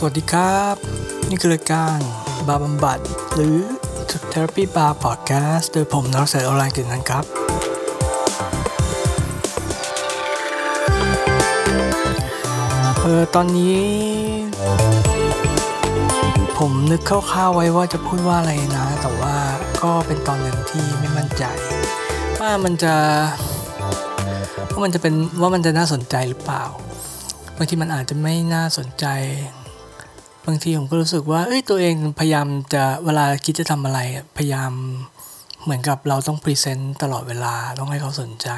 สวัสดีครับ นี่คือรายการบาบำบัด หรือ Therapy Bar Podcast โดยผมนักศึกษาออนไลน์กึ่งนั้นครับ เออตอนนี้ ผมนึกคร่าวๆไว้ว่าจะพูดว่าอะไรนะ แต่ว่าก็เป็นตอนหนึ่งที่ไม่มั่นใจ ว่ามันจะ ว่ามันจะเป็นว่ามันจะน่าสนใจหรือเปล่าบางทีมันอาจจะไม่น่าสนใจ บางทีผมก็รู้สึกว่า เอ้ยตัวเองพยายามจะเวลาคิดจะทำอะไรพยายามเหมือนกับเราต้อง present ตลอดเวลาต้องให้เขาสนใจ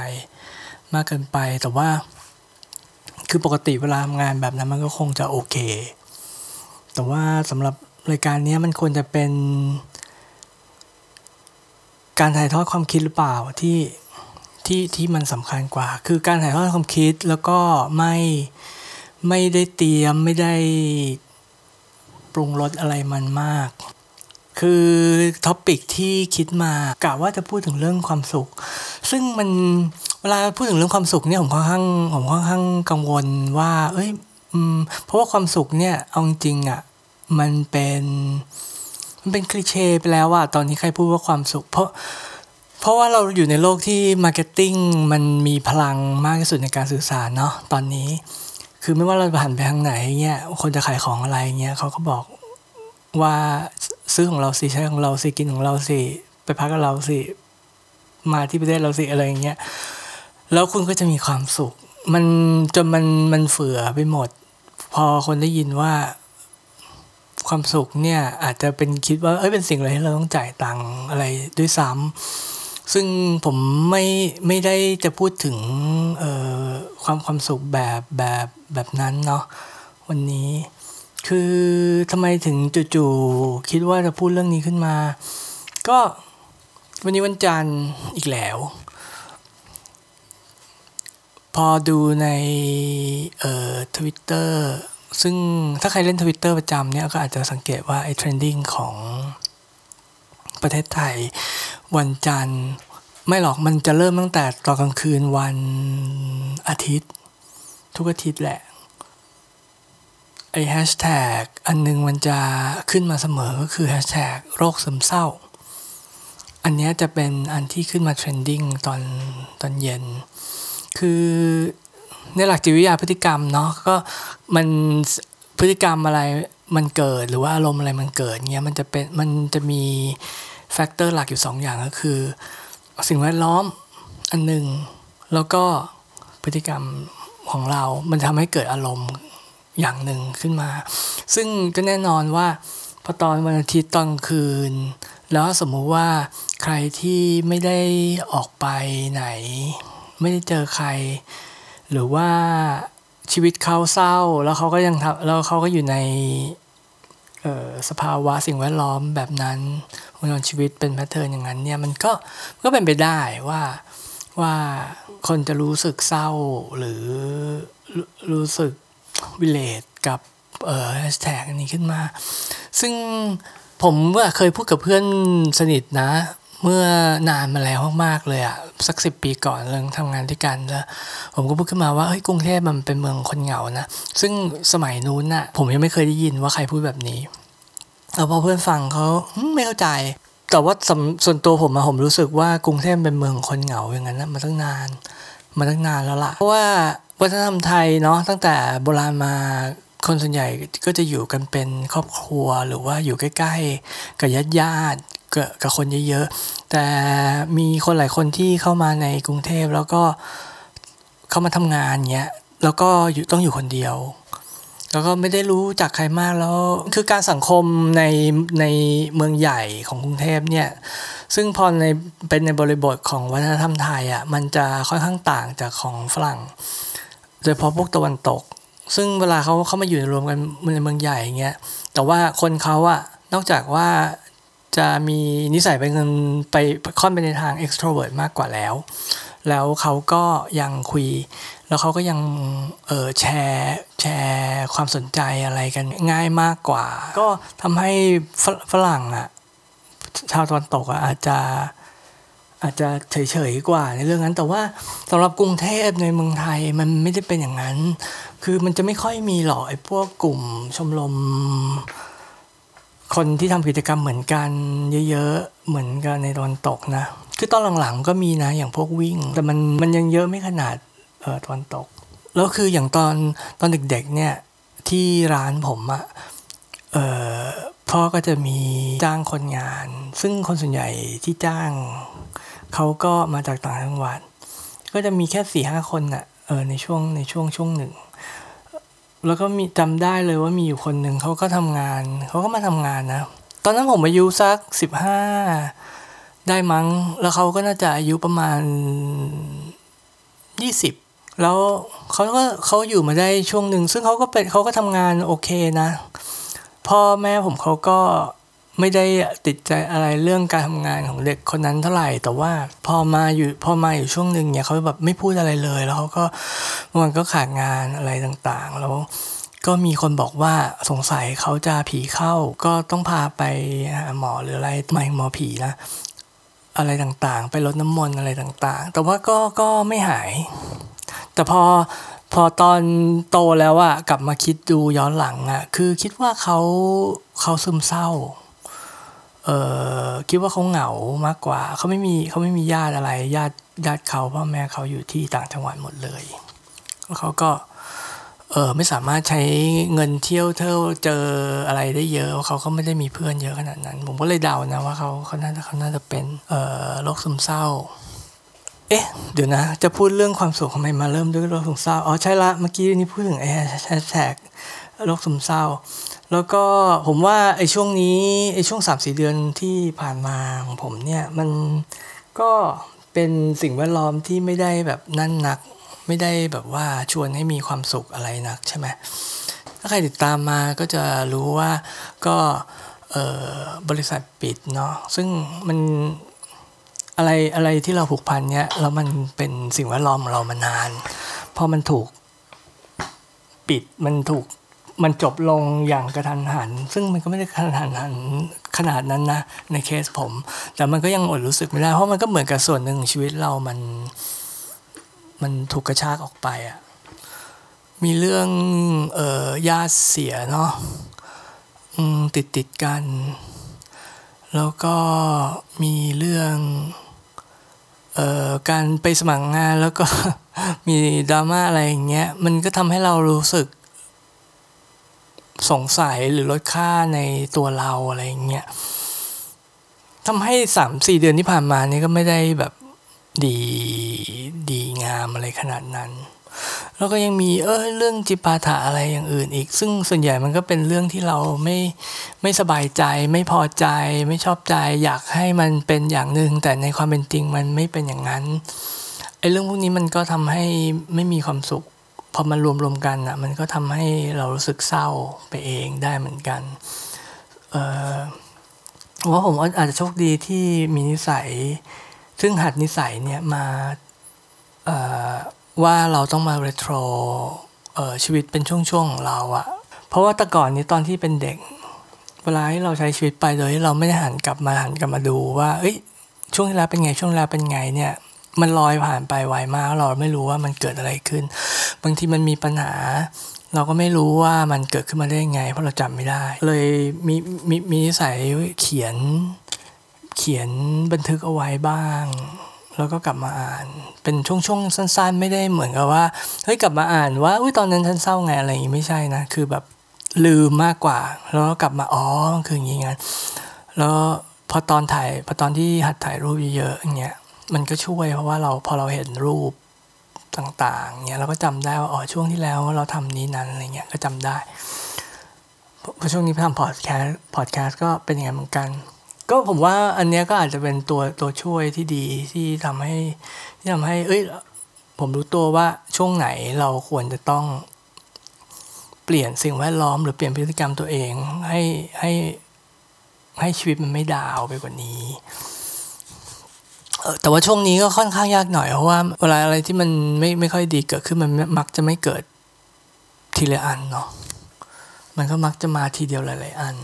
มากเกินไปแต่ว่า คือปกติเวลาทำงานแบบนั้นมันก็คงจะโอเค แต่ว่าสำหรับรายการนี้มันควรจะเป็น การถ่ายทอดความคิดหรือเปล่าที่ที่ที่มันสำคัญกว่า คือการถ่ายทอดความคิดแล้วก็ไม่ไม่ได้เตรียมไม่ได้ ปรุงรสอะไรมันมาก คือท็อปิกที่คิดมากะว่าจะพูดถึงเรื่องความสุข ซึ่งมันเวลาพูดถึงเรื่องความสุขเนี่ยผมค่อนข้างผมค่อนข้างกังวลว่า เอ้ยอืมเพราะว่าความสุขเนี่ยเอาจริงๆอะมันเป็นมันเป็น cliché ไปแล้วว่าตอนนี้ใครพูดว่าความสุข เพราะเพราะว่าเราอยู่ในโลกที่ marketing มันมีพลังมากที่สุดในการสื่อสารเนาะตอนนี้ คือไม่ว่าเราผ่านไปทางไหนเงี้ยคนจะขายของอะไรเงี้ยเขาก็บอกว่าซื้อของเราสิใช้ของเราสิกินของเราสิไปพักกับเราสิมาที่ประเทศเราสิอะไรเงี้ยแล้วคุณก็จะมีความสุข มันจนมันมันเฟื่อไปหมด พอคนได้ยินว่าความสุขเนี่ยอาจจะเป็นคิดว่าเอ้ยเป็นสิ่งอะไรที่เราต้องจ่ายตังค์อะไรด้วยซ้ำ ซึ่งผมไม่ไม่ได้จะพูดถึงความความสุขแบบแบบแบบนั้นเนาะวันนี้ คือทำไมถึงจู่ๆคิดว่าจะพูดเรื่องนี้ขึ้นมา ก็วันนี้วันจันทร์อีกแล้ว พอดูในเอ่อทวิตเตอร์ซึ่งถ้าใครเล่นทวิตเตอร์ประจำเนี่ยก็อาจจะสังเกตว่าไอ้ trending ของ ประเทศไทย วันจันทร์ ไม่หรอกมันจะเริ่มตั้งแต่ตอนกลางคืนวันอาทิตย์ ทุกอาทิตย์แหละไอแฮชแท็กอันนึงมันจะขึ้นมาเสมอก็คือแฮชแท็กโรคซึมเศร้า อันนี้จะเป็นอันที่ขึ้นมา trending ตอนตอนเย็น คือในหลักจิตวิทยาพฤติกรรมเนาะก็มันพฤติกรรมอะไรมันเกิดหรือว่าอารมณ์อะไรมันเกิดเงี้ยมันจะเป็นมันจะมี factor หลักอยู่สองอย่างก็คือ สิ่งแวดล้อมอันหนึ่งแล้วก็พฤติกรรมของเรา มันทำให้เกิดอารมณ์อย่างหนึ่งขึ้นมา ซึ่งก็แน่นอนว่าพอตอนวันอาทิตย์ตอนคืน แล้วสมมุติว่าใครที่ไม่ได้ออกไปไหน ไม่ได้เจอใคร หรือว่าชีวิตเขาเศร้าแล้วเขาก็ยังทำแล้วเขาก็อยู่ใน สภาวะสิ่งแวดล้อมแบบนั้นวงจรชีวิตเป็นแพทเทิร์นอย่างนั้นเนี่ยมันก็ก็เป็นไปได้ว่าว่าคนจะรู้สึกเศร้าหรือรู้สึกวิเลตกับเอ่อแฮชแท็กนี้ขึ้นมา ซึ่งผมว่าเคยพูดกับเพื่อนสนิทนะ เมื่อนานมาแล้วมากๆเลยอะสักสิบปีก่อนเรื่องทำงานด้วยกันแล้วผมก็พูดขึ้นมาว่าเฮ้ยกรุงเทพมันเป็นเมืองคนเหงานะ ซึ่งสมัยนู้นน่ะ ผมยังไม่เคยได้ยินว่าใครพูดแบบนี้แล้วพอเพื่อนฟังเขาไม่เข้าใจ แต่ว่าส่วนตัวผมอะผมรู้สึกว่ากรุงเทพเป็นเมืองคนเหงาอย่างนั้นนะมาตั้งนาน มาตั้งนานแล้วล่ะเพราะว่าวัฒนธรรมไทยเนาะตั้งแต่โบราณมาคนส่วนใหญ่ก็จะอยู่กันเป็นครอบครัวหรือว่าอยู่ใกล้ ๆ กับญาติญาติ กับคนเยอะๆ แต่มีคนหลายคนที่เข้ามาในกรุงเทพแล้วก็เข้ามาทำงานเงี้ยแล้วก็อยู่ต้องอยู่คนเดียว แล้วก็ไม่ได้รู้จักใครมากแล้วคือการสังคมในในเมืองใหญ่ของกรุงเทพเนี่ยซึ่งพอในเป็นในบริบทของวัฒนธรรมไทยอะมันจะค่อนข้างต่างจากของฝรั่ง โดยเฉพาะพวกตะวันตก ซึ่งเวลาเขาเข้ามาอยู่รวมกันในเมืองใหญ่เงี้ยแต่ว่าคนเขาอะนอกจากว่า จะมีนิสัยไปเงินไปค่อนไปในทาง extrovert มากกว่าแล้ว แล้วเขาก็ยังคุย แล้วเขาก็ยังเออแชร์แชร์ความสนใจอะไรกันง่ายมากกว่า ก็ทำให้ฝรั่งอะชาวตะวันตกอะอาจจะอาจจะเฉยๆกว่าในเรื่องนั้น แต่ว่าสำหรับกรุงเทพในเมืองไทยมันไม่ได้เป็นอย่างนั้น คือมันจะไม่ค่อยมีหรอกไอ้พวกกลุ่มชมรม คนที่ทำกิจกรรมเหมือนกันเยอะๆ เหมือนกันในตอนตกนะ คือตอนหลังๆก็มีนะอย่างพวกวิ่ง แต่มันมันยังเยอะไม่ขนาดเออตอนตก แล้วคืออย่างตอนตอนเด็กๆเนี่ยที่ร้านผมอะเออพ่อก็จะมีจ้างคนงาน ซึ่งคนส่วนใหญ่ที่จ้างเขาก็มาจากต่างจังหวัด ก็จะมีแค่สี่ห้าคนอะเออในช่วงในช่วงช่วงหนึ่ง แล้วก็มีจำได้เลยว่ามีอยู่คนหนึ่งเขาก็ทำงาน เขาก็มาทำงานนะ ตอนนั้นผมอายุสักสิบห้าได้มั้ง แล้วเขาก็น่าจะอายุประมาณยี่สิบแล้วเขาก็เขาอยู่มาได้ช่วงหนึ่งซึ่งเขาก็เป็นเขาก็ทำงานโอเคนะ พ่อแม่ผมเขาก็ ไม่ได้ติดใจอะไรเรื่องการทำงานของเด็กคนนั้นเท่าไหร่ แต่ว่าพอมาอยู่พอมาอยู่ช่วงหนึ่งเนี่ยเขาแบบไม่พูดอะไรเลย แล้วเขาก็มันก็ขาดงานอะไรต่างๆ แล้วก็มีคนบอกว่าสงสัยเขาจะผีเข้า ก็ต้องพาไปหาหมอหรืออะไรไม่หมอผีนะอะไรต่างๆ ไปลดน้ำมนต์อะไรต่างๆ แต่ว่าก็ก็ไม่หาย แต่พอพอตอนโตแล้วอะกลับมาคิดดูย้อนหลังอะคือคิดว่าเขาเขาซึมเศร้า เออคิดว่าเขาเหงามากกว่าเขาไม่มีเขาไม่มีญาติอะไรญาติญาติเขาพ่อแม่เขาอยู่ที่ต่างจังหวัดหมดเลยแล้วเขาก็เออไม่สามารถใช้เงินเที่ยวเที่ยวเจออะไรได้เยอะเขาก็ไม่ได้มีเพื่อนเยอะขนาดนั้น ผมก็เลยเดานะว่าเขาเขาน่าจะเขาน่าจะเป็นเอ่อโรคซึมเศร้า เอ๊ะเดี๋ยวนะ จะพูดเรื่องความสุขทำไมมาเริ่มด้วยโรคซึมเศร้าอ๋อใช่ละเมื่อกี้นี่พูดถึงไอ้แฮชแท็กโรคซึมเศร้า แล้วก็ผมว่าไอ้ช่วงนี้ไอ้ช่วงสามสี่เดือนที่ผ่านมาของผมเนี่ยมันก็เป็นสิ่งแวดล้อมที่ไม่ได้แบบนั่นนัก ไม่ได้แบบว่าชวนให้มีความสุขอะไรนักใช่ไหมถ้าใครติดตามมาก็จะรู้ว่าก็บริษัทปิดเนาะซึ่งมันอะไรอะไรที่เราผูกพันเนี่ยแล้วมันเป็นสิ่งแวดล้อมของเรามานาน พอมันถูกปิดมันถูก มันจบลงอย่างกระทันหัน ซึ่งมันก็ไม่ได้กระทันหันขนาดนั้นนะ ในเคสผม แต่มันก็ยังอดรู้สึกไม่ได้ เพราะมันก็เหมือนกับส่วนหนึ่งชีวิตเรามัน มันถูกกระชากออกไปอะ่ะมีเรื่องเอ่อญาติเสียเนาะติดติดกัน แล้วก็มีเรื่องเอ่อการไปสมัครงานแล้วก็มีดราม่าอะไรอย่างเงี้ยมันก็ทำให้เรารู้สึก สงสัยหรือลดค่าในตัวเราอะไรอย่างเงี้ยทำให้สามสี่เดือนที่ผ่านมานี่ก็ไม่ได้แบบดีดีงามอะไรขนาดนั้น แล้วก็ยังมีเออเรื่องจิปาถะอะไรอย่างอื่นอีก ซึ่งส่วนใหญ่มันก็เป็นเรื่องที่เราไม่ไม่สบายใจ ไม่พอใจ ไม่ชอบใจ อยากให้มันเป็นอย่างหนึ่งแต่ในความเป็นจริงมันไม่เป็นอย่างนั้นไอ้เรื่องพวกนี้มันก็ทำให้ไม่มีความสุข พอมันรวมๆกันอะมันก็ทำให้เรารู้สึกเศร้าไปเองได้เหมือนกันเออว่าผมอาจจะโชคดีที่มีนิสัย ซึ่งหัดนิสัยเนี่ยมาว่าเราต้องมาเรโทรชีวิตเป็นช่วงๆของเราอะเพราะว่าแต่ก่อนนี้ตอนที่เป็นเด็กเวลาที่เราใช้ชีวิตไปโดยที่เราไม่ได้หันกลับมาหันกลับมาดูว่าเอ้ยช่วงที่แล้วเป็นไงช่วงแล้วเป็นไงเนี่ย มันลอยผ่านไปไวมาก เราไม่รู้ว่ามันเกิดอะไรขึ้น บางทีมันมีปัญหา เราก็ไม่รู้ว่ามันเกิดขึ้นมาได้ยังไง เพราะเราจำไม่ได้ เลยมีมีมีนิสัยเขียนเขียนบันทึกเอาไว้บ้างแล้วก็กลับมาอ่าน เป็นช่วงๆสั้น ๆ ไม่ได้เหมือนกับว่าเฮ้ยกลับมาอ่านว่าอุ้ยตอนนั้นฉันเศร้าไงอะไรอย่างงี้ไม่ใช่นะ คือแบบลืมมากกว่า แล้วก็กลับมาอ๋อคืออย่างงี้งั้นแล้วพอตอนถ่ายพอตอนที่หัดถ่ายรูปเยอะๆอย่างเงี้ย มันก็ช่วยเพราะว่าเราพอเราเห็นรูปต่างๆเงี้ยเราก็จำได้ว่าอ๋อช่วงที่แล้วเราทำนี้นั้นอะไรเงี้ยก็จำได้พอช่วงนี้ทำพอดแคสต์พอดแคสต์ก็เป็นอย่างเหมือนกัน ก็ผมว่าอันเนี้ยก็อาจจะเป็นตัวตัวช่วยที่ดีที่ทำให้ที่ทำให้ เอ้ย ผมรู้ตัวว่าช่วงไหนเราควรจะต้องเปลี่ยนสิ่งแวดล้อมหรือเปลี่ยนพฤติกรรมตัวเองให้ให้ให้ชีวิตมันไม่ดาวไปกว่านี้ แต่ว่าช่วงนี้ก็ค่อนข้างยากหน่อยเพราะว่าเวลาอะไรที่มันไม่ไม่ค่อยดีเกิดขึ้นมันมักจะไม่เกิดทีละอันเนาะมันก็มักจะมาทีเดียวหลาย ๆ อัน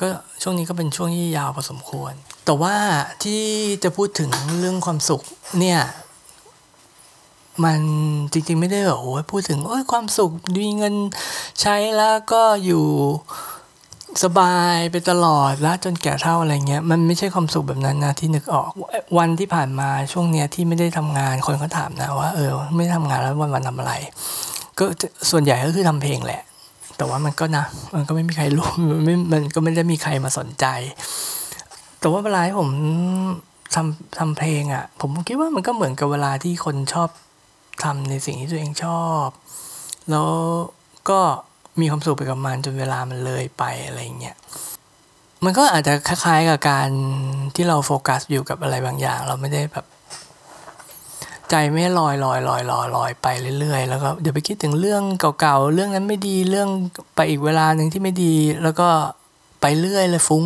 ก็ช่วงนี้ก็เป็นช่วงที่ยาวพอสมควร แต่ว่าที่จะพูดถึงเรื่องความสุขเนี่ยมันจริง ๆ ไม่ได้แบบโอ้ยพูดถึงโอ้ยความสุขมีเงินใช้แล้วก็อยู่ สบายไปตลอดแล้วจนแก่เท่าอะไรเงี้ยมันไม่ใช่ความสุขแบบนั้นนะที่นึกออก วันที่ผ่านมาช่วงเนี้ยที่ไม่ได้ทำงานคนเขาถามนะว่าเออไม่ทำงานแล้ววันวันทำอะไร ก็ส่วนใหญ่ก็คือทำเพลงแหละ แต่ว่ามันก็นะ มันก็ไม่มีใครรู้มันไม่มันก็ไม่ได้มีใครมาสนใจ แต่ว่าเวลาที่ผมทำทำเพลงอะ่ะ ผมคิดว่ามันก็เหมือนกับเวลาที่คนชอบทำในสิ่งที่ตัวเองชอบ แล้วก็ มีความสุขไปกับมันจนเวลามันเลยไปอะไรเงี้ยมันก็อาจจะคล้ายๆกับการที่เราโฟกัสอยู่กับอะไรบางอย่าง เราไม่ได้แบบ ใจไม่ลอยลอยลอยลอยลอยไปเรื่อยๆ แล้วก็เดี๋ยวไปคิดถึงเรื่องเก่าๆ เรื่องนั้นไม่ดีเรื่องไปอีกเวลาหนึ่งที่ไม่ดี แล้วก็ไปเรื่อยเลยฟุ้ง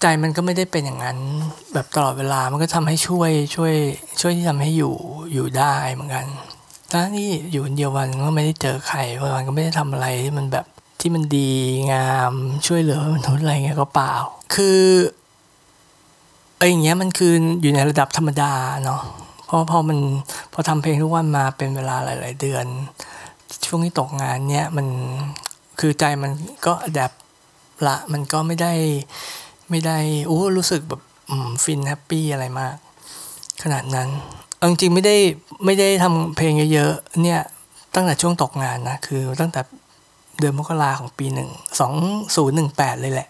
ใจมันก็ไม่ได้เป็นอย่างนั้น แบบตลอดเวลามันก็ทำให้ช่วยช่วย ช่วยที่ทำให้อยู่อยู่ได้เหมือนกัน ถ้านี่อยู่คนเดียววันก็ไม่ได้เจอใครวันก็ไม่ได้ทำอะไรที่มันแบบที่มันดีงามช่วยเหลือมนุษย์อะไรเงี้ยก็เปล่า คือไอ้อย่างเงี้ยมันคืออยู่ในระดับธรรมดาเนาะเพราะพอมันพอทำเพลงทุกวันมาเป็นเวลาหลาย ๆ เดือน ช่วงที่ตกงานเนี้ยมันคือใจมันก็แบบละมันก็ไม่ได้ไม่ได้โอ้รู้สึกแบบฟิน happy อะไรมาก ขนาดนั้น จริงไม่ได้ไม่ได้ทำเพลงเยอะๆเนี่ยตั้งแต่ช่วงตกงานนะคือตั้งแต่เดือนมกราของปีหนึ่งสองศูนย์หนึ่งแปดเลยแหละ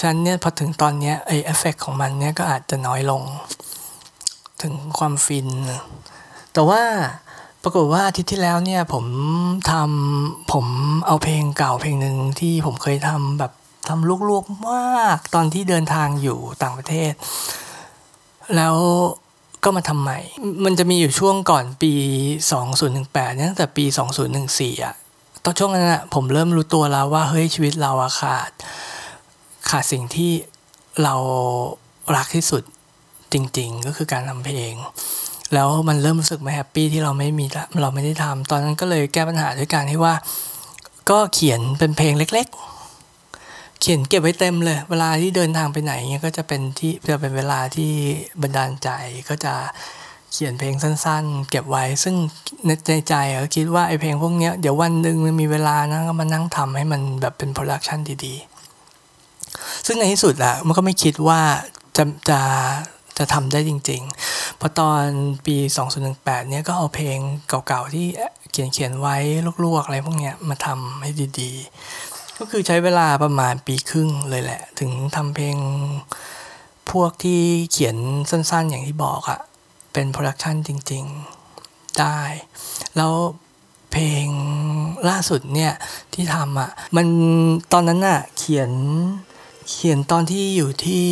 ฉันเนี่ยพอถึงตอนเนี้ยไอเอฟเฟกของมันเนี่ยก็อาจจะน้อยลง ถึงความฟิน แต่ว่าปรากฏว่าอาทิตย์ที่แล้วเนี่ยผมทำผมเอาเพลงเก่าเพลงหนึ่งที่ผมเคยทำแบบทำลวกๆมากตอนที่เดินทางอยู่ต่างประเทศ แล้ว ก็มาทำใหม่ มันจะมีอยู่ช่วงก่อนปี 2018เนี่ยตั้งแต่ปี 2014อะตอนช่วงนั้นอะผมเริ่มรู้ตัวแล้วว่าเฮ้ยชีวิตเราอะขาด ขาดสิ่งที่เรารักที่สุดจริง ๆ ก็คือการทำเพลง แล้วมันเริ่มรู้สึกไม่แฮปปี้ที่เราไม่มีเราไม่ได้ทำตอนนั้นก็เลยแก้ปัญหาด้วยการที่ว่า ก็เขียนเป็นเพลงเล็ก ๆ เขียนเก็บไว้เต็มเลย เวลาที่เดินทางไปไหนเงี้ยก็จะเป็นที่จะเป็นเวลาที่บันดาลใจก็จะเขียนเพลงสั้นๆ เก็บไว้ ซึ่งในใจก็คิดว่าไอเพลงพวกเนี้ยเดี๋ยววันหนึ่งมันมีเวลานะก็มานั่งทำให้มันแบบเป็น production ดีๆ ซึ่งในที่สุดอะมันก็ไม่คิดว่าจะจะจะทำได้จริงๆ พอตอนปี 2018 เนี้ยก็เอาเพลงเก่าๆ ที่เขียนเขียนไว้ลวกๆ อะไรพวกเนี้ยมาทำให้ดีๆ ก็คือใช้เวลาประมาณปีครึ่งเลยแหละ ถึงทำเพลงพวกที่เขียนสั้นๆอย่างที่บอกอะเป็น production จริงๆ ได้ แล้วเพลงล่าสุดเนี่ย ที่ทำอะมันตอนนั้นอะเขียนเขียนตอนที่อยู่ที่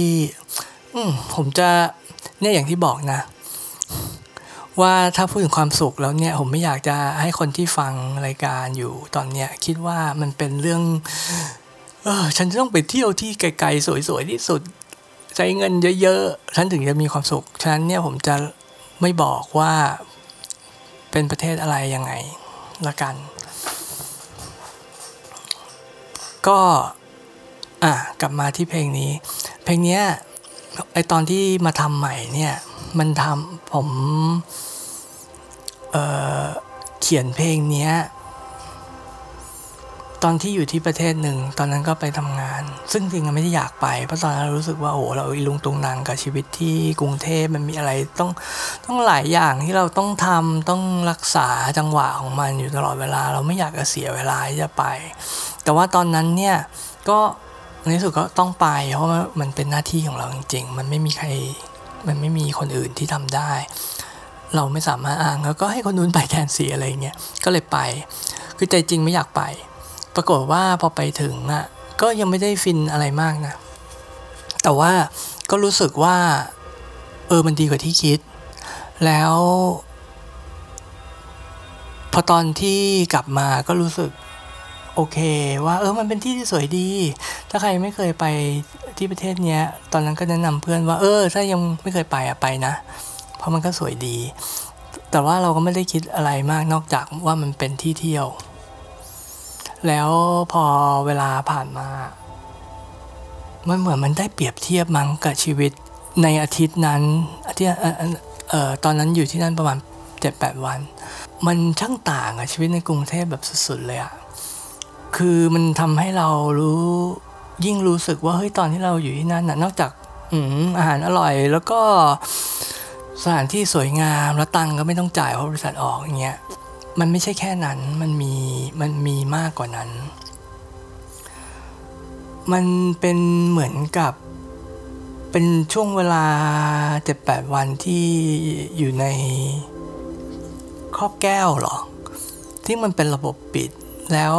ผมจะเนี่ยอย่างที่บอกนะ ว่าถ้าพูดถึงความสุขแล้วเนี่ยผมไม่อยากจะให้คนที่ฟังรายการอยู่ตอนเนี้ยคิดว่ามันเป็นเรื่องเออฉันจะต้องไปเที่ยวที่ไกลๆสวยๆที่สุดใช้เงินเยอะๆฉันถึงจะมีความสุขฉะนั้นเนี่ยผมจะไม่บอกว่าเป็นประเทศอะไรยังไงละกัน ก็อะกลับมาที่เพลงนี้ เพลงเนี้ยไอตอนที่มาทำใหม่เนี่ย มันทำผมเเขียนเพลงนี้ตอนที่อยู่ที่ประเทศหนึ่ง ตอนนั้นก็ไปทำงาน ซึ่งจริงๆไม่ได้อยากไป เพราะตอนนั้นรู้สึกว่าโอ้เราอีลุงตุงนางกับชีวิตที่กรุงเทพมันมีอะไรต้องต้องหลายอย่างที่เราต้องทำต้องรักษาจังหวะของมันอยู่ตลอดเวลา เราไม่อยากจะเสียเวลาที่จะไป แต่ว่าตอนนั้นเนี่ยก็ในที่สุดก็ต้องไป เพราะมันเป็นหน้าที่ของเราจริงๆ มันไม่มีใคร มันไม่มีคนอื่นที่ทำได้ เราไม่สามารถอ้างแล้วก็ให้คนนู้นไปแทนสีอะไรเงี้ยก็เลยไป คือใจจริงไม่อยากไป ปรากฏว่าพอไปถึงอะก็ยังไม่ได้ฟินอะไรมากนะ แต่ว่าก็รู้สึกว่า เออมันดีกว่าที่คิด แล้ว พอตอนที่กลับมาก็รู้สึกโอเคว่าเออมันเป็นที่ที่สวยดี ถ้าใครไม่เคยไป ที่ประเทศเนี้ย ตอนนั้นก็แนะนำเพื่อนว่า เออ ถ้ายังไม่เคยไปอะไปนะ เพราะมันก็สวยดี แต่ว่าเราก็ไม่ได้คิดอะไรมากนอกจากว่ามันเป็นที่เที่ยว แล้วพอเวลาผ่านมา มันเหมือนมันได้เปรียบเทียบมั้งกับชีวิตในอาทิตย์นั้นอาทิตย์เอ่อตอนนั้นอยู่ที่นั่นประมาณเจ็ดแปดวัน มันช่างต่างกับชีวิตในกรุงเทพแบบสุดๆเลยอะคือมันทำให้เรารู้ ยิ่งรู้สึกว่าเฮ้ยตอนที่เราอยู่ที่นั่นน่ะนอกจากอืมอาหารอร่อยแล้วก็สถานที่สวยงามแล้วตังก็ไม่ต้องจ่ายเพราะบริษัทออกอย่างเงี้ยมันไม่ใช่แค่นั้นมันมีมันมีมากกว่านั้น มันเป็นเหมือนกับเป็นช่วงเวลาเจ็ดแปดวันที่อยู่ในครอบแก้วหรอ ที่มันเป็นระบบปิดแล้ว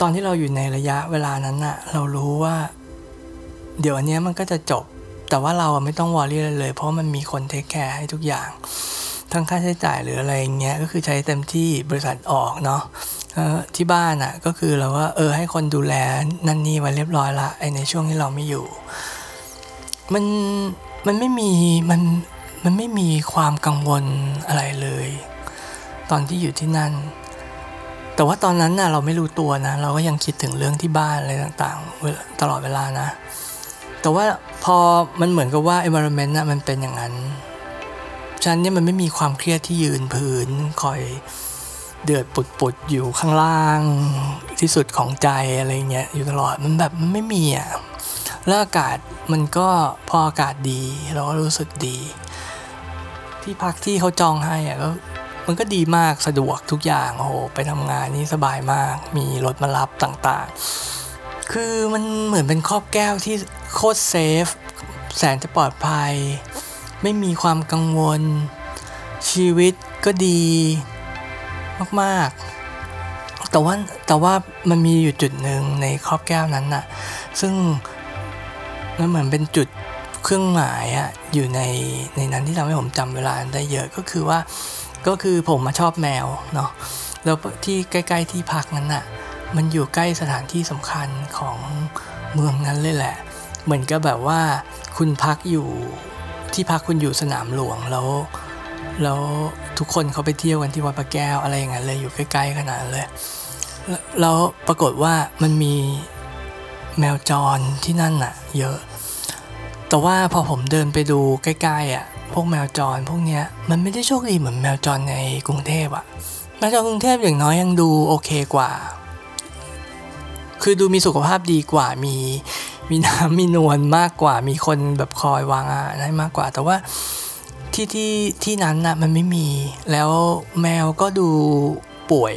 ตอนที่เราอยู่ในระยะเวลานั้นอะเรารู้ว่า เดี๋ยวอันเนี้ยมันก็จะจบ แต่ว่าเราไม่ต้องวอรี่เลย เพราะมันมีคนเทคแคร์ให้ทุกอย่าง ทั้งค่าใช้จ่ายหรืออะไรอย่างเงี้ยก็คือใช้เต็มที่บริษัทออกเนาะที่บ้านอะก็คือเราว่าเออให้คนดูแลนั่นนี่ไว้เรียบร้อยละไอในช่วงที่เราไม่อยู่ มันมันไม่มีมันมันไม่มีความกังวลอะไรเลย ตอนที่อยู่ที่นั่น แต่ว่าตอนนั้นน่ะเราไม่รู้ตัวนะ เราก็ยังคิดถึงเรื่องที่บ้านอะไรต่างๆ ตลอดเวลานะ แต่ว่าพอมันเหมือนกับว่า environment น่ะมันเป็นอย่างนั้นฉันเนี่ยมันไม่มีความเครียดที่ยืนพื้นคอยเดือดปุดๆอยู่ข้างล่างที่สุดของใจอะไรเงี้ยอยู่ตลอดมันแบบมันไม่มีอะแล้วอากาศมันก็พออากาศดีเราก็รู้สึกดี ที่พักที่เขาจองให้อะก็ มันก็ดีมากสะดวกทุกอย่างโอ้โหไปทำงานนี่สบายมาก มีรถมารับต่างๆ คือมันเหมือนเป็นครอบแก้วที่โคตรเซฟ แสนจะปลอดภัย ไม่มีความกังวล ชีวิตก็ดีมากๆ แต่ว่าแต่ว่ามันมีอยู่จุดหนึ่งในครอบแก้วนั้นน่ะ ซึ่งมันเหมือนเป็นจุดเครื่องหมายอะอยู่ในในนั้นที่ทำให้ผมจำเวลาได้เยอะก็คือว่า ก็คือผมมาชอบแมวเนาะแล้วที่ใกล้ ๆ ที่พักนั้นน่ะมันอยู่ใกล้สถานที่สำคัญของเมืองนั้นเลยแหละ เหมือนกับแบบว่าคุณพักอยู่ที่พักคุณอยู่สนามหลวงแล้ว แล้วทุกคนเขาไปเที่ยวกันที่วัดพระแก้วอะไรอย่างเงี้ยเลยอยู่ใกล้ๆขนาดเลยแล้วแล้วปรากฏว่ามันมีแมวจรที่นั่นน่ะ เยอะ แต่ว่าพอผมเดินไปดูใกล้ๆอะ พวกแมวจรพวกเนี้ยมันไม่ได้โชคดีเหมือนแมวจรในกรุงเทพอะแมวจรกรุงเทพอย่างน้อยยังดูโอเคกว่า คือดูมีสุขภาพดีกว่ามีมีน้ำมีนวลมากกว่ามีคนแบบคอยวางอาหารให้มากกว่า แต่ว่าที่ที่ที่นั้นน่ะมันไม่มีแล้วแมวก็ดูป่วย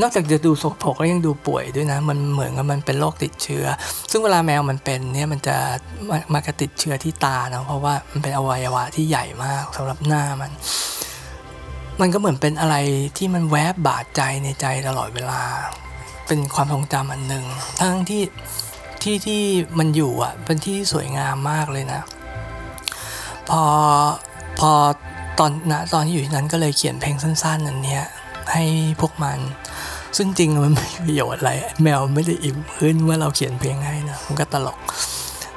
นอกจากจะดูสกปรกแล้วยังดูป่วยด้วยนะ มันเหมือนกับมันเป็นโรคติดเชื้อ ซึ่งเวลาแมวมันเป็นเนี่ยมันจะมามากระติดเชื้อที่ตาเนาะเพราะว่ามันเป็นอวัยวะที่ใหญ่มากสำหรับหน้ามัน มันก็เหมือนเป็นอะไรที่มันแวบบาดใจในใจตลอดเวลา เป็นความทรงจำอันหนึ่งทั้งที่ที่ที่มันอยู่อะเป็นที่สวยงามมากเลยนะ พอพอตอนณตอนที่อยู่ที่นั้นก็เลยเขียนเพลงสั้นๆอันเนี้ยให้พวกมัน ซึ่งจริงมันไม่มีประโยชน์อะไร แมวไม่ได้อิ่มขึ้นเมื่อเราเขียนเพลงให้นะมันก็ตลก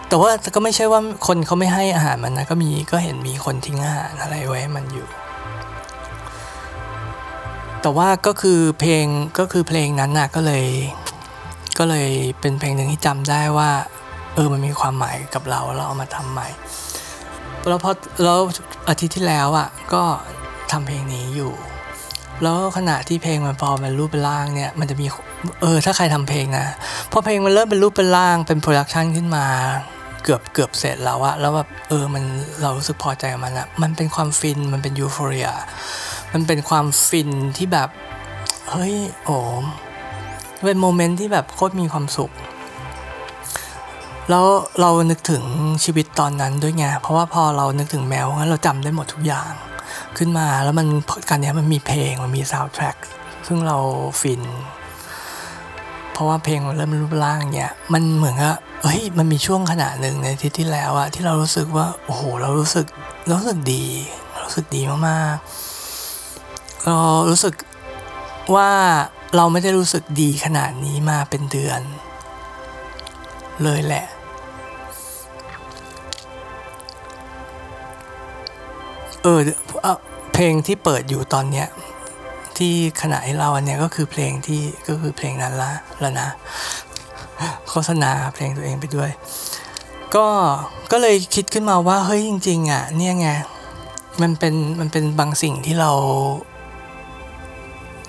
แต่ว่าก็ไม่ใช่ว่าคนเขาไม่ให้อาหารมันนะก็มีก็เห็นมีคนทิ้งอาหารอะไรไว้ให้มันอยู่ แต่ว่าก็คือเพลงก็คือเพลงนั้นนะก็เลย ก็เลยเป็นเพลงหนึ่งที่จำได้ว่า เออมันมีความหมายกับเราเราเอามาทำใหม่แล้วพอแล้วอาทิตย์ที่แล้วอะก็ทำเพลงนี้อยู่ แล้วขณะที่เพลงมันพอมันรูปเป็นร่างเนี่ยมันจะมีเออถ้าใครทำเพลงนะพอเพลงมันเริ่มเป็นรูปเป็นร่างเป็น production ขึ้นมาเกือบเกือบเสร็จแล้วอะแล้วแบบเออมันเรารู้สึกพอใจกับมันอะมันเป็นความฟินมันเป็น euphoriaมันเป็นความฟินที่แบบ เฮ้ยโอ้เป็น moment ที่แบบโคตรมีความสุข แล้วเรานึกถึงชีวิตตอนนั้นด้วยไง เพราะว่าพอเรานึกถึงแมวงั้นเราจำได้หมดทุกอย่าง ขึ้นมาแล้วมันการนี้มันมีเพลงมันมีซาวด์แทร็กซึ่งเราฟิน เพราะว่าเพลงมันเริ่มรูปร่างเนี่ยมันเหมือนกับเฮ้ยมันมีช่วงขณะหนึ่งในอาทิตย์ที่แล้วอะที่เรารู้สึกว่าโอ้โหเรารู้สึกเรารู้สึกดีเรารู้สึกดีมากๆเรารู้สึกว่าเราไม่ได้รู้สึกดีขนาดนี้มาเป็นเดือน เลยแหละ เออเพลงที่เปิดอยู่ตอนเนี้ยที่ขณะให้เราอันเนี้ยก็คือเพลงที่ก็คือเพลงนั้นละแล้วนะ โฆษณาเพลงตัวเองไปด้วย ก็ก็เลยคิดขึ้นมาว่าเฮ้ยจริง ๆ อะ เนี่ยไงมันเป็นมันเป็นบางสิ่งที่เรา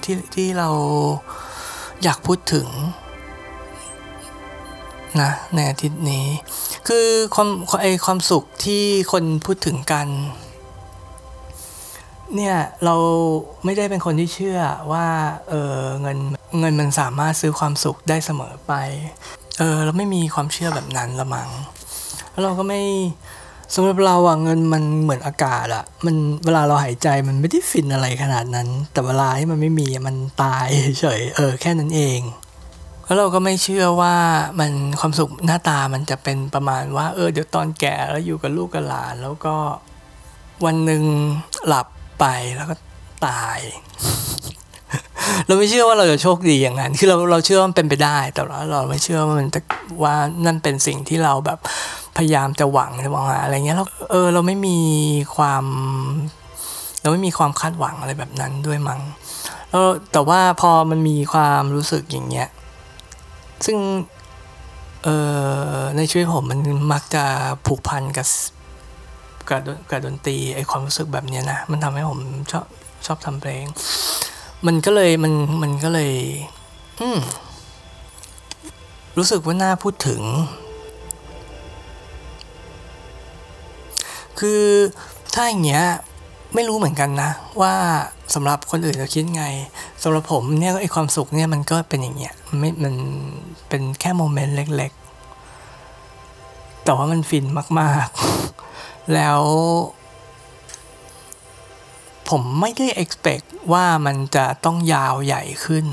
ที่ที่เราอยากพูดถึงนะในอาทิตย์นี้ คือความไอความสุขที่คนพูดถึงกัน เนี่ยเราไม่ได้เป็นคนที่เชื่อว่าเออเงินเงินมันสามารถซื้อความสุขได้เสมอไปเออเราไม่มีความเชื่อแบบนั้นละมัง้งแล้วเราก็ไม่สำหรับเราอะเงินมันเหมือนอากาศอะมันเวลาเราหายใจมันไม่ได้ฟินอะไรขนาดนั้น แต่เวลาที่มันไม่มีมันตายเฉยเออแค่นั้นเองแล้วเราก็ไม่เชื่อว่ามันความสุขหน้าตามันจะเป็นประมาณว่า เออเดี๋ยวตอนแก่แล้วอยู่กับลูกกับหลาน แล้วก็วันหนึ่งหลับ ไปแล้วก็ตาย เราไม่เชื่อว่าเราจะโชคดีอย่างนั้น คือเราเราเชื่อว่ามันเป็นไปได้ แต่เราเราไม่เชื่อว่ามันจะว่านั่นเป็นสิ่งที่เราแบบพยายามจะหวังจะมองหาอะไรเงี้ยเราเออเราไม่มีความ เราไม่มีความคาดหวังอะไรแบบนั้นด้วยมั้งแล้วแต่ว่าพอมันมีความรู้สึกอย่างเงี้ยซึ่งเออในชีวิตผมมันมักจะผูกพันกับ กับกับดนตรีไอความรู้สึกแบบเนี้ยนะ มันทำให้ผมชอบชอบทำเพลง มันก็เลยมันมันก็เลย อืมรู้สึกว่าน่าพูดถึง คือถ้าอย่างเงี้ยไม่รู้เหมือนกันนะ ว่าสำหรับคนอื่นจะคิดไงสำหรับผมเนี่ยไอความสุขเนี่ยมันก็เป็นอย่างเงี้ยมันไม่มันเป็นแค่โมเมนต์เล็ก ๆ แต่ว่ามันฟินมาก ๆ แล้วผมไม่ได้ expect ว่ามันจะต้องยาวใหญ่ขึ้น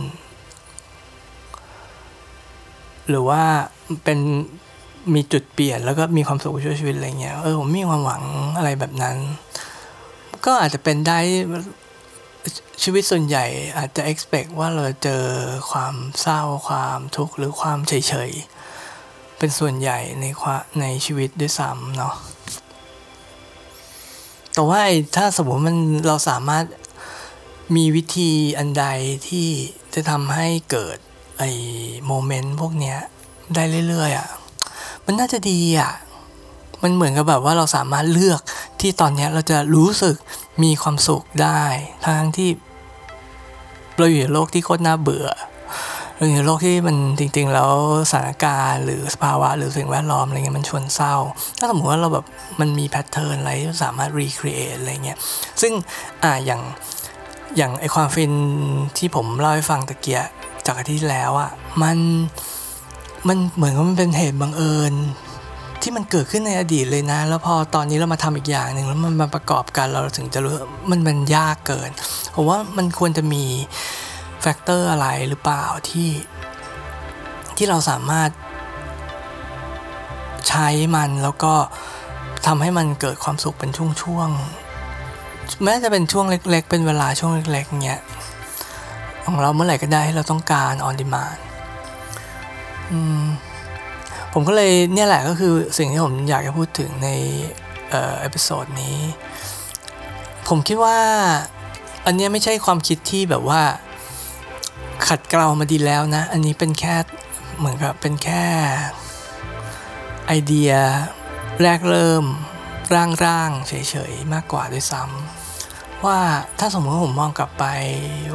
หรือว่าเป็นมีจุดเปลี่ยนแล้วก็มีความสุขช่วยชีวิตอะไรเงี้ย เออผมมีความหวังอะไรแบบนั้น ก็อาจจะเป็นได้ชีวิตส่วนใหญ่อาจจะ expect ว่าเราเจอความเศร้าความทุกข์หรือความเฉยๆ เป็นส่วนใหญ่ในความในชีวิตด้วยซ้ำเนาะ แต่ว่าถ้าสมมติมันเราสามารถมีวิธีอันใดที่จะทำให้เกิดไอ้โมเมนต์พวกเนี้ยได้เรื่อยๆอะ่ะ มันน่าจะดีอะ่ะ มันเหมือนกับแบบว่าเราสามารถเลือกที่ตอนนี้เราจะรู้สึกมีความสุขได้ ทั้งที่เราอยู่ในโลกที่โคตรน่าเบื่อ เราอยู่ในโลกที่มันจริงๆ แล้วสถานการณ์หรือสภาวะหรือสิ่งแวดล้อมอะไรเงี้ยมันชวนเศร้า ถ้าสมมติว่าเราแบบมันมี pattern อะไรที่สามารถ recreate อะไรเงี้ยซึ่งอ่าอย่างอย่างไอความฟินที่ผมเล่าให้ฟังตะกี้จากอาทิตย์ที่แล้วอะมันมันเหมือนกับมันเป็นเหตุบังเอิญที่มันเกิดขึ้นในอดีตเลยนะ แล้วพอตอนนี้เรามาทำอีกอย่างหนึ่งแล้วมันมาประกอบกันเราถึงจะรู้มันมันยากเกินผมว่ามันควรจะมี factor อะไรหรือเปล่าที่ ที่เราสามารถ ใช้มันแล้วก็ทำให้มันเกิดความสุขเป็นช่วงๆแม้จะเป็นช่วงเล็ก ๆ เป็นเวลาช่วงเล็กๆเงี้ยของเราเมื่อไหร่ก็ได้ให้เราต้องการ on demand ผมก็เลยเนี่ยแหละก็คือสิ่งที่ผมอยากจะพูดถึงในเอ่อ episode นี้ ผมคิดว่าอันนี้ไม่ใช่ความคิดที่แบบว่า ขัดเกลามาดีแล้วนะ อันนี้เป็นแค่เหมือนกับเป็นแค่ไอเดียแรกเริ่มร่างๆเฉยๆมากกว่าด้วยซ้ำว่าถ้าสมมติว่าผมมองกลับไป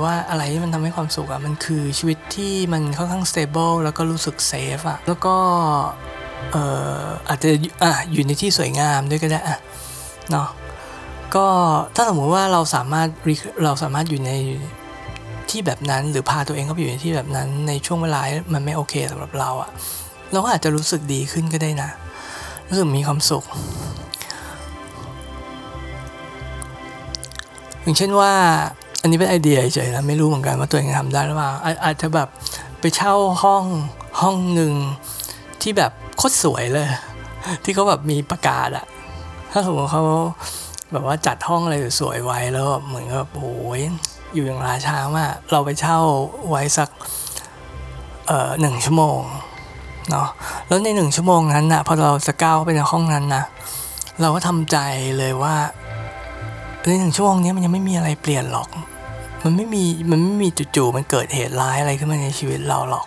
ว่าอะไรที่มันทำให้ความสุขอะมันคือชีวิตที่มันค่อนข้าง stable แล้วก็รู้สึกเซฟอะแล้วก็เอ่ออาจจะอะอยู่ในที่สวยงามด้วยก็ได้อะเนาะก็ถ้าสมมติว่าเราสามารถเราสามารถอยู่ใน ที่แบบนั้น หรือพาตัวเองเข้าไปอยู่ในที่แบบนั้น ในช่วงเวลามันไม่โอเคสำหรับเราอะเราก็อาจจะรู้สึกดีขึ้นก็ได้นะ รู้สึกมีความสุข อย่างเช่นว่า อันนี้เป็นไอเดียเฉยๆนะไม่รู้เหมือนกันว่าตัวเองทำได้หรือเปล่าอาอาจจะแบบไปเช่าห้องห้องหนึ่งที่แบบโคตรสวยเลย ที่เขาแบบมีประกาศอะถ้าสมมติเขา แบบว่าจัดห้องอะไรสวยไว้แล้วเหมือนกับโอ้ยอยู่อย่างราชามากเราไปเช่าไว้สักเอ่อหนึ่งชั่วโมงเนาะแล้วในหนึ่งชั่วโมงนั้นนะพอเราจะก้าวไปในห้องนั้นนะเราก็ทำใจเลยว่าในหนึ่งชั่วโมงนี้มันยังไม่มีอะไรเปลี่ยนหรอก มันไม่มีมันไม่มีจู่ๆมันเกิดเหตุร้ายอะไรขึ้นมาในชีวิตเราหรอก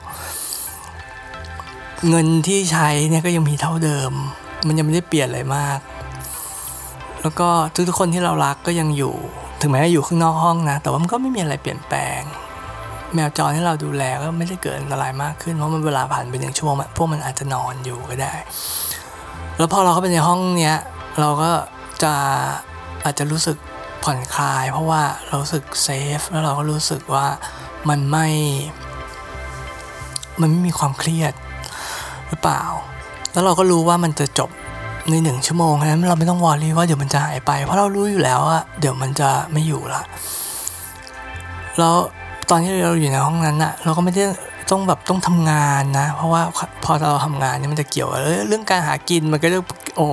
เงินที่ใช้เนี่ยก็ยังมีเท่าเดิม มันยังไม่ได้เปลี่ยนอะไรมาก แล้วก็ทุกๆคนที่เรารักก็ยังอยู่ ถึงแม้จะอยู่ข้างนอกห้องนะ แต่ว่ามันก็ไม่มีอะไรเปลี่ยนแปลง แมวจรที่เราดูแลก็ไม่ได้เกิดอันตรายมากขึ้น เพราะมันเวลาผ่านไปหนึ่งชั่วโมงพวกมันอาจจะนอนอยู่ก็ได้ แล้วพอเราเข้าไปในห้องเนี้ยเราก็จะอาจจะรู้สึกผ่อนคลาย เพราะว่าเรารู้สึกเซฟแล้วเราก็รู้สึกว่ามันไม่ มันไม่มีความเครียดหรือเปล่า แล้วเราก็รู้ว่ามันจะจบ ในหนึ่งชั่วโมงนั้นเราไม่ต้องวอรี่ว่าเดี๋ยวมันจะหายไป เพราะเรารู้อยู่แล้วว่าเดี๋ยวมันจะไม่อยู่ละแล้วตอนที่เราอยู่ในห้องนั้นอะเราก็ไม่ได้ต้องแบบต้องทำงานนะ เพราะว่าพอเราทำงานเนี่ยมันจะเกี่ยวกับเรื่องการหากินมันก็จะโอ้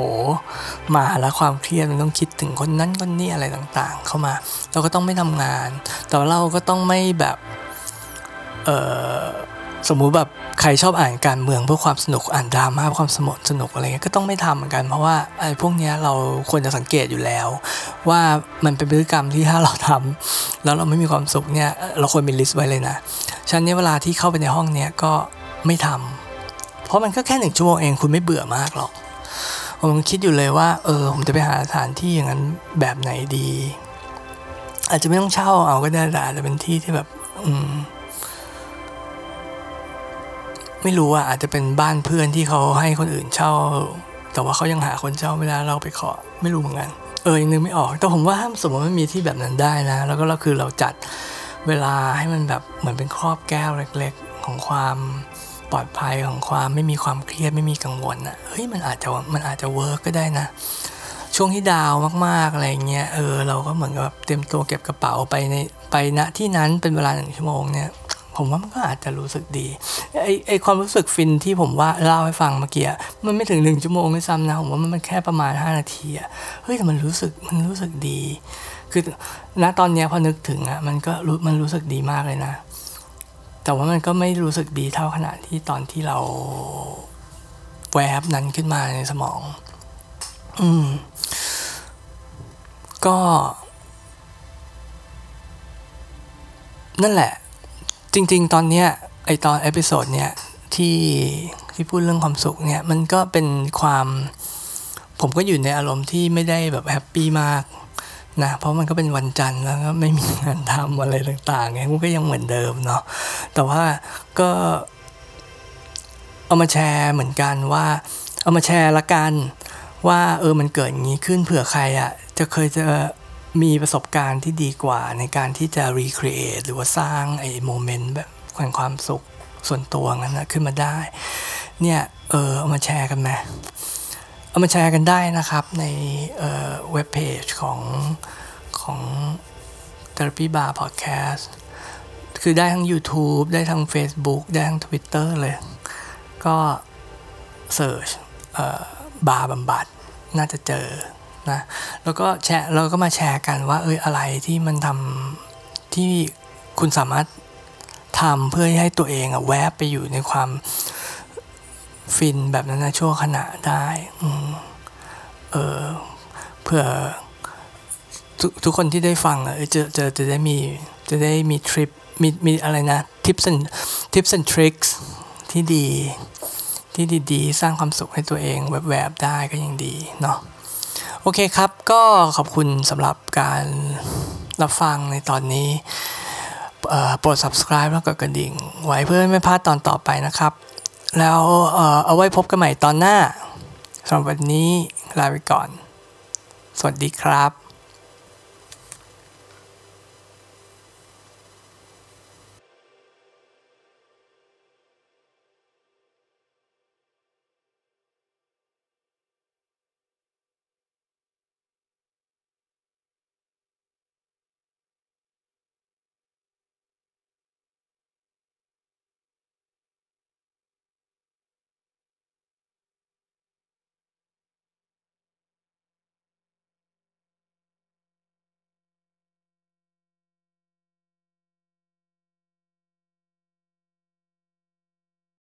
มาแล้วความเครียดมันต้องคิดถึงคนนั้นคนนี้อะไรต่างๆ เข้ามา เราก็ต้องไม่ทำงาน แต่เราก็ต้องไม่แบบเออ สมมุติแบบใครชอบอ่านการเมืองเพื่อความสนุกอ่านดราม่าเพื่อความสมดสนุกอะไรเงี้ยก็ต้องไม่ทำเหมือนกัน เพราะว่าไอ้พวกเนี้ยเราควรจะสังเกตอยู่แล้ว ว่ามันเป็นพฤติกรรมที่ถ้าเราทำแล้วเราไม่มีความสุขเนี่ยเราควรมีลิสต์ไว้เลยนะฉะนั้นเวลาที่เข้าไปในห้องเนี้ยก็ไม่ทำเพราะมันก็แค่หนึ่งชั่วโมงเองคุณไม่เบื่อมากหรอกผมคิดอยู่เลยว่าเออผมจะไปหาสถานที่อย่างนั้นแบบไหนดี อาจจะไม่ต้องเช่าเอาก็ได้แต่อาจจะเป็นที่ที่แบบ อืม ไม่รู้อะอาจจะเป็นบ้านเพื่อนที่เขาให้คนอื่นเช่า แต่ว่าเขายังหาคนเช่าไม่ได้เราไปขอไม่รู้เหมือนกันเออยังนึกไม่ออก แต่ผมว่าถ้าสมมติมันมีที่แบบนั้นได้นะ แล้วก็เราคือเราจัดเวลาให้มันแบบเหมือนเป็นครอบแก้วเล็ก ๆ ของความปลอดภัยของความไม่มีความเครียดไม่มีกังวลอะเฮ้ยมันอาจจะมันอาจจะ work ก็ได้นะ ช่วงที่ down มากๆอะไรเงี้ยเออเราก็เหมือนกับแบบเตรียมตัวเก็บกระเป๋าไปในไปณที่นั้นเป็นเวลาหนึ่งชั่วโมงเนี่ย ผมว่ามันก็อาจจะรู้สึกดีไอไอความรู้สึกฟินที่ผมว่าเล่าให้ฟังเมื่อกี้มันไม่ถึงหนึ่งชั่วโมงด้วยซ้ำนะผมว่ามันแค่ประมาณ 5 นาทีอะเฮ้ยแต่มันรู้สึกมันรู้สึกดี คือณตอนนี้พอนึกถึงอะมันก็รู้มันรู้สึกดีมากเลยนะ แต่ว่ามันก็ไม่รู้สึกดีเท่าขณะที่ตอนที่เราแวบนั้นขึ้นมาในสมอง อืม ก็ นั่นแหละ จริง ๆ ตอนเนี้ยไอตอน episode เนี้ยที่ที่พูดเรื่องความสุขเนี่ยมันก็เป็นความ ผมก็อยู่ในอารมณ์ที่ไม่ได้แบบแฮปปี้มากนะเพราะมันก็เป็นวันจันทร์แล้วก็ไม่มีงานทำอะไรต่างๆไงมันก็ยังเหมือนเดิมเนาะแต่ว่าก็เอามาแชร์เหมือนกันว่า เอามาแชร์ละกันว่าเออมันเกิดอย่างนี้ขึ้นเผื่อใครอะ่ะจะเคยจะ มีประสบการณ์ที่ดีกว่าในการที่จะ recreate หรือว่าสร้างไอ้โมเมนต์แบบแห่งความสุขส่วนตัวนั้นนะขึ้นมาได้ เนี่ยเออเอามาแชร์กันไหมเอามาแชร์กันได้นะครับในเว็บเพจของของ Therapy Bar Podcast คือได้ทั้ง YouTube ได้ทั้ง Facebook ได้ทั้ง Twitter เลย ก็เ e ิร์ชบาร์บำบัดน่าจะเจอ นะแล้วก็แชร์เราก็มาแชร์กันว่าเอยอะไรที่มันทำที่คุณสามารถทำเพื่อให้ตัวเองอะแวบไปอยู่ในความฟินแบบนั้นนะชั่วขณะได้เออเพื่อทุกทุกคนที่ได้ฟังอะจะจะจะได้มีจะได้มีทริปมีมีอะไรนะทิปส์ทิปส์ทริคที่ดีที่ดีๆ สร้างความสุขให้ตัวเองแวบๆได้ก็ยังดีเนาะ โอเคครับ ก็ขอบคุณสำหรับการรับฟังในตอนนี้โปรด subscribe แล้วก็กระดิ่ง ไว้เพื่อไม่พลาดตอนต่อไปนะครับ แล้วเอาไว้พบกันใหม่ตอนหน้าสำหรับวันนี้ลาไปก่อน สวัสดีครับ